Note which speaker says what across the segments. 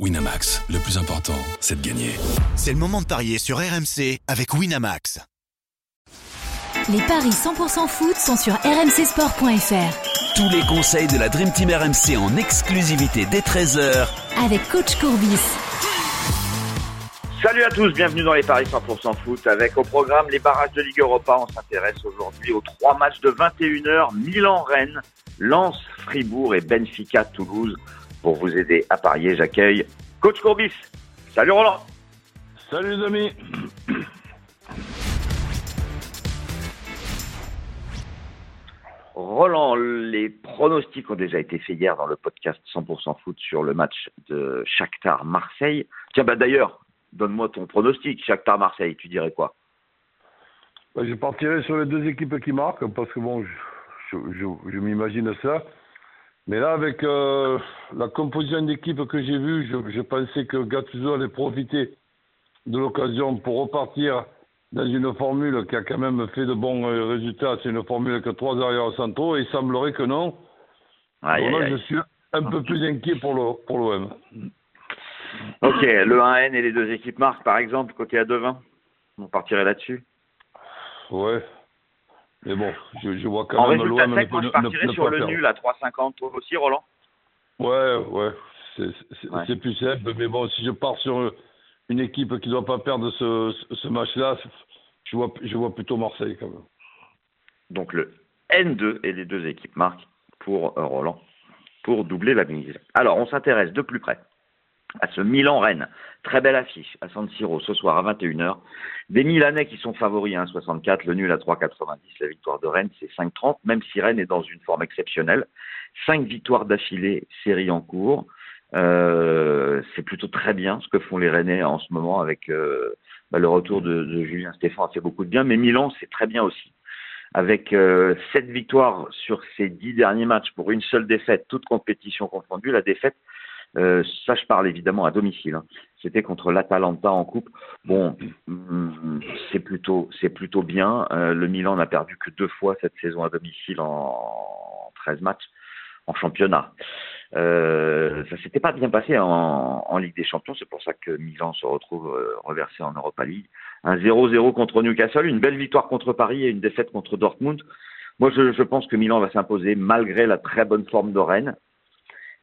Speaker 1: Winamax, le plus important, c'est de gagner.
Speaker 2: C'est le moment de parier sur RMC avec Winamax.
Speaker 3: Les paris 100% foot sont sur rmcsport.fr.
Speaker 4: Tous les conseils de la Dream Team RMC en exclusivité dès 13h
Speaker 3: Avec coach Courbis.
Speaker 5: Salut à tous, bienvenue dans les Paris 100% foot. Avec au programme les barrages de Ligue Europa, on s'intéresse aujourd'hui aux trois matchs de 21h, Milan-Rennes, Lens, Fribourg et Benfica-Toulouse. Pour vous aider à parier, j'accueille Coach Courbis. Salut Roland.
Speaker 6: Salut les amis.
Speaker 5: Roland, les pronostics ont déjà été faits hier dans le podcast 100% foot sur le match de Shakhtar Marseille. Tiens, bah d'ailleurs, donne-moi ton pronostic, Shakhtar Marseille, tu dirais quoi?
Speaker 6: Bah, Je partirai sur les deux équipes qui marquent parce que bon, je, je, je m'imagine ça. Mais là, avec euh, la composition d'équipe que j'ai vue, je, je, pensais que Gattuso allait profiter de l'occasion pour repartir dans une formule qui a quand même fait de bons euh, résultats. C'est une formule que trois arrières centraux et il semblerait que non.
Speaker 5: Aïe,
Speaker 6: Donc là,
Speaker 5: aïe,
Speaker 6: je suis un peu plus inquiet pour l'OM. Pour.
Speaker 5: Ok, le 1N et les deux équipes marquent, par exemple, côté à 2-20. On partirait là-dessus.
Speaker 6: Ouais. Mais bon, je, je vois quand
Speaker 5: En
Speaker 6: même l'OM
Speaker 5: sec, moi je
Speaker 6: ne,
Speaker 5: partirais
Speaker 6: ne
Speaker 5: sur le
Speaker 6: perdre.
Speaker 5: nul à 3,50 toi aussi, Roland.
Speaker 6: Ouais, ouais. C'est
Speaker 5: Ouais.
Speaker 6: plus simple. Mais bon, si je pars sur une équipe qui ne doit pas perdre ce, ce- ce match-là, je vois, je vois plutôt Marseille quand même.
Speaker 5: Donc le N2 et les deux équipes marquent pour euh, Roland pour doubler la mise. Alors on s'intéresse de plus près à ce Milan-Rennes. Très belle affiche à San Siro ce soir à 21h. Des Milanais qui sont favoris à 1,64, le nul à 3,90, la victoire de Rennes c'est 5,30, même si Rennes est dans une forme exceptionnelle. Cinq victoires d'affilée, série en cours. Euh, c'est plutôt très bien ce que font les Rennais en ce moment avec euh, bah, le retour de, Julien Stéphane a fait beaucoup de bien, mais Milan c'est très bien aussi avec euh, sept victoires sur ces dix derniers matchs pour une seule défaite, toute compétition confondue. La défaite, euh, ça je parle évidemment à domicile. hein. C'était contre l'Atalanta en coupe. Bon, hum, c'est plutôt c'est plutôt bien. Euh, le Milan n'a perdu que deux fois cette saison à domicile en 13 matchs en championnat. Euh, ça s'était pas bien passé en, en Ligue des Champions, c'est pour ça que Milan se retrouve euh, reversé en Europa League. Un 0-0 contre Newcastle, une belle victoire contre Paris et une défaite contre Dortmund. Moi, je, je pense que Milan va s'imposer malgré la très bonne forme de Rennes.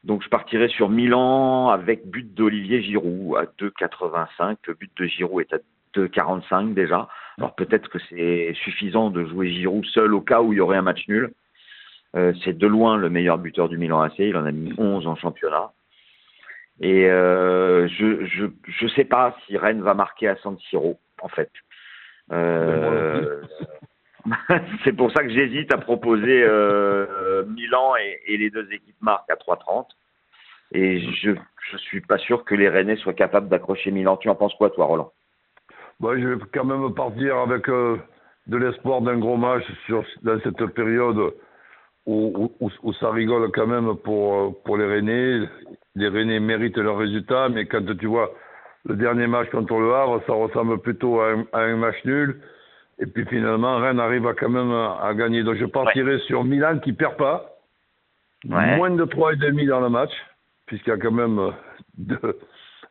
Speaker 5: Donc, je partirai sur Milan avec but d'Olivier Giroud à 2,85. Le but de Giroud est à 2,45 déjà. Alors, peut-être que c'est suffisant de jouer Giroud seul au cas où il y aurait un match nul. Euh, c'est de loin le meilleur buteur du Milan AC. Il en a mis 11 en championnat. Et euh, je je je sais pas si Rennes va marquer à San Siro en fait. Euh, c'est pour ça que j'hésite à proposer euh, euh, Milan et, les deux équipes marquent à 3,30. Et je je suis pas sûr que les Rennais soient capables d'accrocher Milan. Tu en penses quoi toi Roland?
Speaker 6: Bon, je vais quand même partir avec euh, de l'espoir d'un gros match dans cette période où, où, ça rigole quand même pour, pour les Rennais. Les Rennais méritent leur résultat, mais quand tu vois le dernier match contre le Havre, ça ressemble plutôt à un match nul. Et puis finalement, Rennes arrive à quand même à, gagner. Donc je partirai sur Milan qui perd pas.
Speaker 5: Ouais.
Speaker 6: Moins de 3,5 dans le match, puisqu'il y a quand même euh, deux,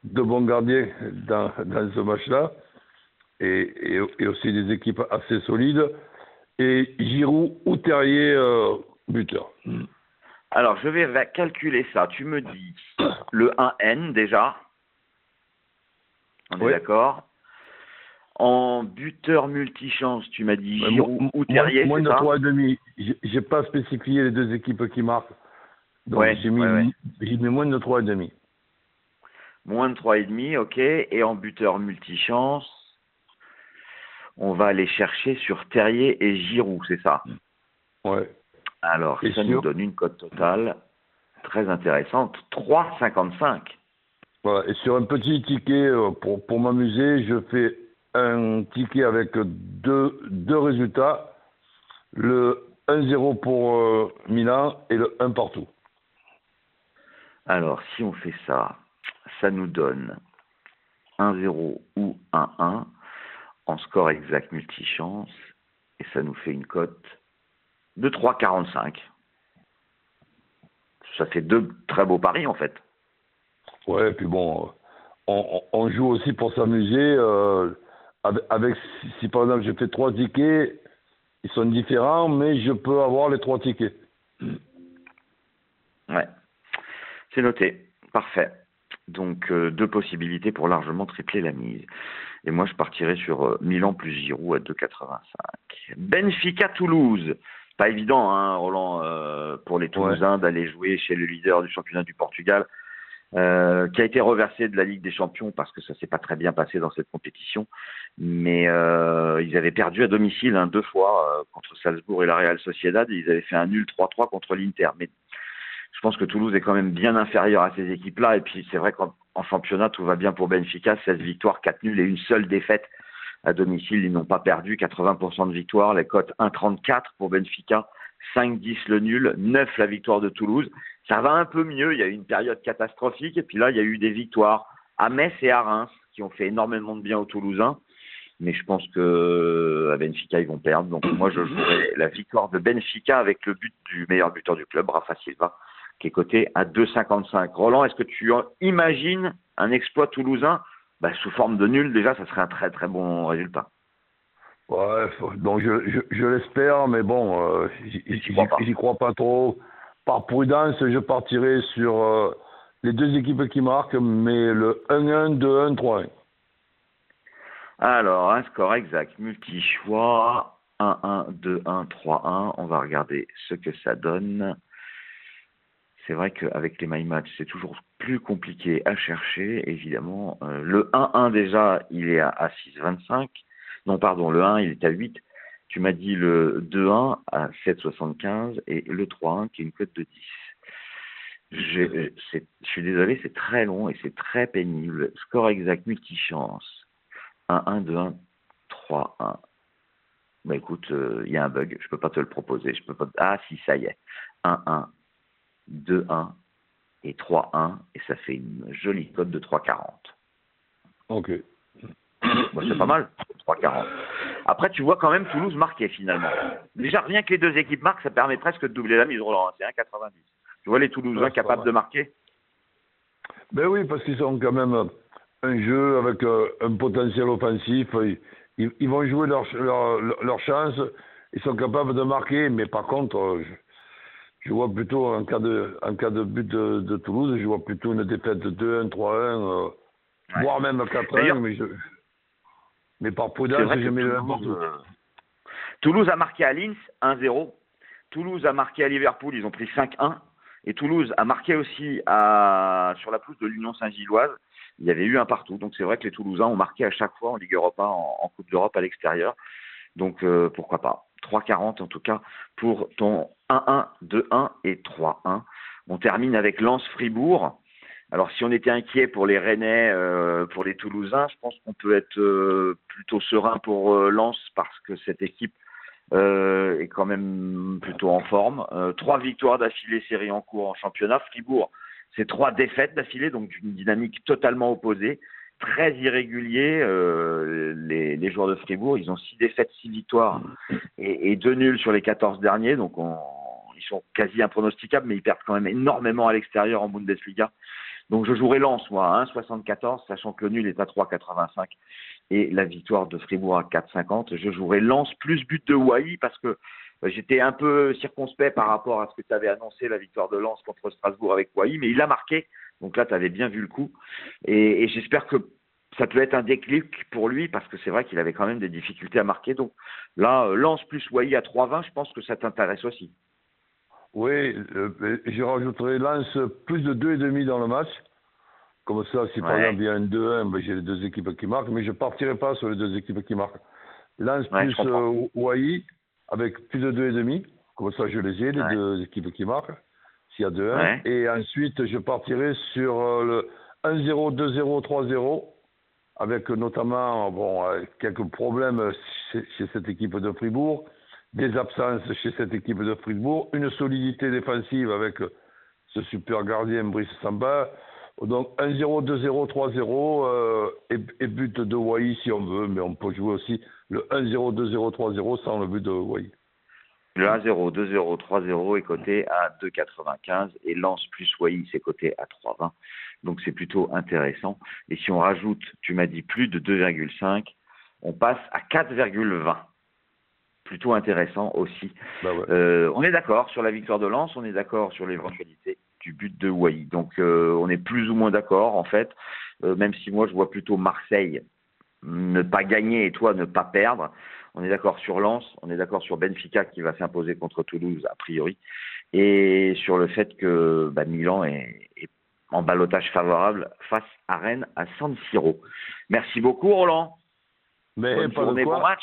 Speaker 6: deux bons gardiens dans, dans ce match-là. Et, et, et aussi des équipes assez solides. Et Giroud ou Terrier euh, buteur.
Speaker 5: Alors je vais va- calculer ça. Tu me dis le 1N déjà. On est d'accord. En buteur multichance, tu m'as dit
Speaker 6: Ouais,
Speaker 5: Giroud ou Terrier,
Speaker 6: moins, moins de
Speaker 5: ça
Speaker 6: 3,5. J'ai- J'ai pas spécifié les deux équipes qui marquent. Donc
Speaker 5: Ouais,
Speaker 6: j'ai mis,
Speaker 5: ouais, ouais.
Speaker 6: j'ai mis moins de 3,5.
Speaker 5: Moins de 3,5, ok. Et en buteur multichance, on va aller chercher sur Terrier et Giroud, c'est ça
Speaker 6: Ouais.
Speaker 5: Alors,
Speaker 6: Et
Speaker 5: ça nous donne une cote totale très intéressante, 3,55.
Speaker 6: Voilà. Et sur un petit ticket, euh, pour, pour m'amuser, je fais un ticket avec deux, deux résultats. Le 1-0 pour euh, Milan et le 1 partout.
Speaker 5: Alors, si on fait ça, ça nous donne 1-0 ou 1-1 en score exact multichance et ça nous fait une cote de 3,45. Ça fait deux très beaux paris en fait.
Speaker 6: Ouais, puis bon, on, on joue aussi pour s'amuser. Euh, avec, avec si, par exemple je fais trois tickets, ils sont différents, mais je peux avoir les trois tickets.
Speaker 5: Ouais, c'est noté. Parfait. Donc euh, deux possibilités pour largement tripler la mise. Et moi je partirais sur euh, Milan plus Giroud à 2,85. Benfica Toulouse. Pas évident, hein, Roland, euh, pour les Toulousains ouais. d'aller jouer chez le leader du championnat du Portugal, euh, qui a été reversé de la Ligue des Champions parce que ça s'est pas très bien passé dans cette compétition. Mais euh, ils avaient perdu à domicile hein, deux fois contre Salzbourg et la Real Sociedad. Et ils avaient fait un nul 3-3 contre l'Inter. Mais je pense que Toulouse est quand même bien inférieur à ces équipes-là. Et puis c'est vrai qu'en championnat, tout va bien pour Benfica. 16 victoires, 4 nuls et une seule défaite à domicile. Ils n'ont pas perdu. 80% de victoires. Les cotes 1,34 pour Benfica. 5-10 le nul. 9 la victoire de Toulouse. Ça va un peu mieux. Il y a eu une période catastrophique. Et puis là, il y a eu des victoires à Metz et à Reims qui ont fait énormément de bien aux Toulousains. Mais je pense que à Benfica, ils vont perdre. Donc moi, je jouerai la victoire de Benfica avec le but du meilleur buteur du club, Rafa Silva qui est coté à 2,55. Roland, est-ce que tu imagines un exploit toulousain? Bah, sous forme de nul Déjà, ça serait un très très bon résultat.
Speaker 6: Ouais, donc je, je, je l'espère, mais bon, euh, j'y crois, crois, pas trop. Par prudence, je partirai sur euh, les deux équipes qui marquent, mais le 1-1, 2-1, 3-1.
Speaker 5: Alors, un score exact, multi-choix, 1-1, 2-1, 3-1. On va regarder ce que ça donne c'est vrai qu'avec les My Match, c'est toujours plus compliqué à chercher, évidemment. Euh, le 1-1 déjà, il est à, à 6,25. Non, pardon, le 1, il est à 8. Tu m'as dit le 2-1 à 7,75 et le 3-1 qui est une cote de 10. Je, je suis désolé, c'est très long et c'est très pénible. Score exact, multichance. 1-1, 2-1, 3-1. Bah écoute, il euh, y a un bug, je peux pas te le proposer. Je peux pas. Ah si, ça y est. 1-1, 2-1 et 3-1, et ça fait une jolie cote de 3,40.
Speaker 6: Ok.
Speaker 5: C'est pas mal, 3,40. Après, tu vois quand même Toulouse marquer finalement. Déjà, rien que les deux équipes marquent, ça permet presque de doubler la mise, Roland. C'est 1,90. Tu vois les Toulousains ouais, capables de marquer?
Speaker 6: Ben oui, parce qu'ils ont quand même un jeu avec euh, un potentiel offensif. Ils, ils, vont jouer leur, leur, leur, chance. Ils sont capables de marquer, mais par contre, euh, je, je vois plutôt, en cas de, en cas de but de, de Toulouse, je vois plutôt une défaite de 2-1, 3-1, euh, ouais. voire même 4-1, mais, je, mais par je mets le partout.
Speaker 5: Euh, Toulouse a marqué à Linz 1-0. Toulouse a marqué à Liverpool, ils ont pris 5-1. Et Toulouse a marqué aussi à, sur la pelouse de l'Union Saint-Gilloise. Il y avait eu un partout. Donc c'est vrai que les Toulousains ont marqué à chaque fois en Ligue Europa, en, en Coupe d'Europe à l'extérieur. Donc euh, pourquoi pas. 3,40 en tout cas pour ton 1-1, 2-1 et 3-1. On termine avec Lens-Fribourg. Alors si on était inquiet pour les Rennais, euh, pour les Toulousains, je pense qu'on peut être euh, plutôt serein pour euh, Lens parce que cette équipe euh, est quand même plutôt en forme. Trois victoires d'affilée série en cours en championnat. Fribourg, c'est trois défaites d'affilée, donc d'une dynamique totalement opposée très irrégulier. Les, les, joueurs de Fribourg, ils ont six défaites, six victoires et, et deux nuls sur les 14 derniers. Donc, on, ils sont quasi impronosticables, mais ils perdent quand même énormément à l'extérieur en Bundesliga. Donc, je jouerai Lens, moi, à 1,74, sachant que le nul est à 3,85 et la victoire de Fribourg à 4,50. Je jouerai Lens plus but de Wai parce que j'étais un peu circonspect par rapport à ce que tu avais annoncé, la victoire de Lens contre Strasbourg avec Wai, mais il a marqué. Donc là, tu avais bien vu le coup. Et, j'espère que ça peut être un déclic pour lui parce que c'est vrai qu'il avait quand même des difficultés à marquer. Donc là, euh, Lance plus Wai à 3-20, je pense que ça t'intéresse aussi.
Speaker 6: Oui, euh, je rajouterai Lance plus de 2,5 dans le match. Comme ça, si par exemple il y a un 2-1, ben, j'ai les deux équipes qui marquent, mais je ne partirai pas sur les deux équipes qui marquent. Lance ouais, plus euh, Wai avec plus de 2,5. Comme ça, je les ai, les ouais. deux équipes qui marquent s'il y a 2-1. Ouais. Et ensuite, je partirai sur euh, le 1-0, 2-0, 3-0, avec notamment bon, euh, quelques problèmes chez, chez, cette équipe de Fribourg, des absences chez cette équipe de Fribourg, une solidité défensive avec ce super gardien Brice Samba. Donc 1-0, 2-0, 3-0 euh, et, et, but de Wai si on veut, mais on peut jouer aussi le 1-0, 2-0, 3-0 sans le but de Wai.
Speaker 5: Le 1-0, 2-0, 3-0 est coté à 2,95 et Lance plus Wai, c'est coté à 3,20. Donc c'est plutôt intéressant. Et si on rajoute, tu m'as dit plus de 2,5, on passe à 4,20. Plutôt intéressant aussi.
Speaker 6: Bah ouais.
Speaker 5: Euh, on est d'accord sur la victoire de Lens, on est d'accord sur l'éventualité du but de Wai. Donc euh, on est plus ou moins d'accord en fait, Euh, même si moi je vois plutôt Marseille ne pas gagner et toi ne pas perdre. On est d'accord sur Lens, on est d'accord sur Benfica qui va s'imposer contre Toulouse a priori, et sur le fait que bah, Milan est, est en balotage favorable face à Rennes à San Siro. Merci beaucoup Roland.
Speaker 6: Mais
Speaker 5: Bonne
Speaker 6: pas
Speaker 5: journée, bon match.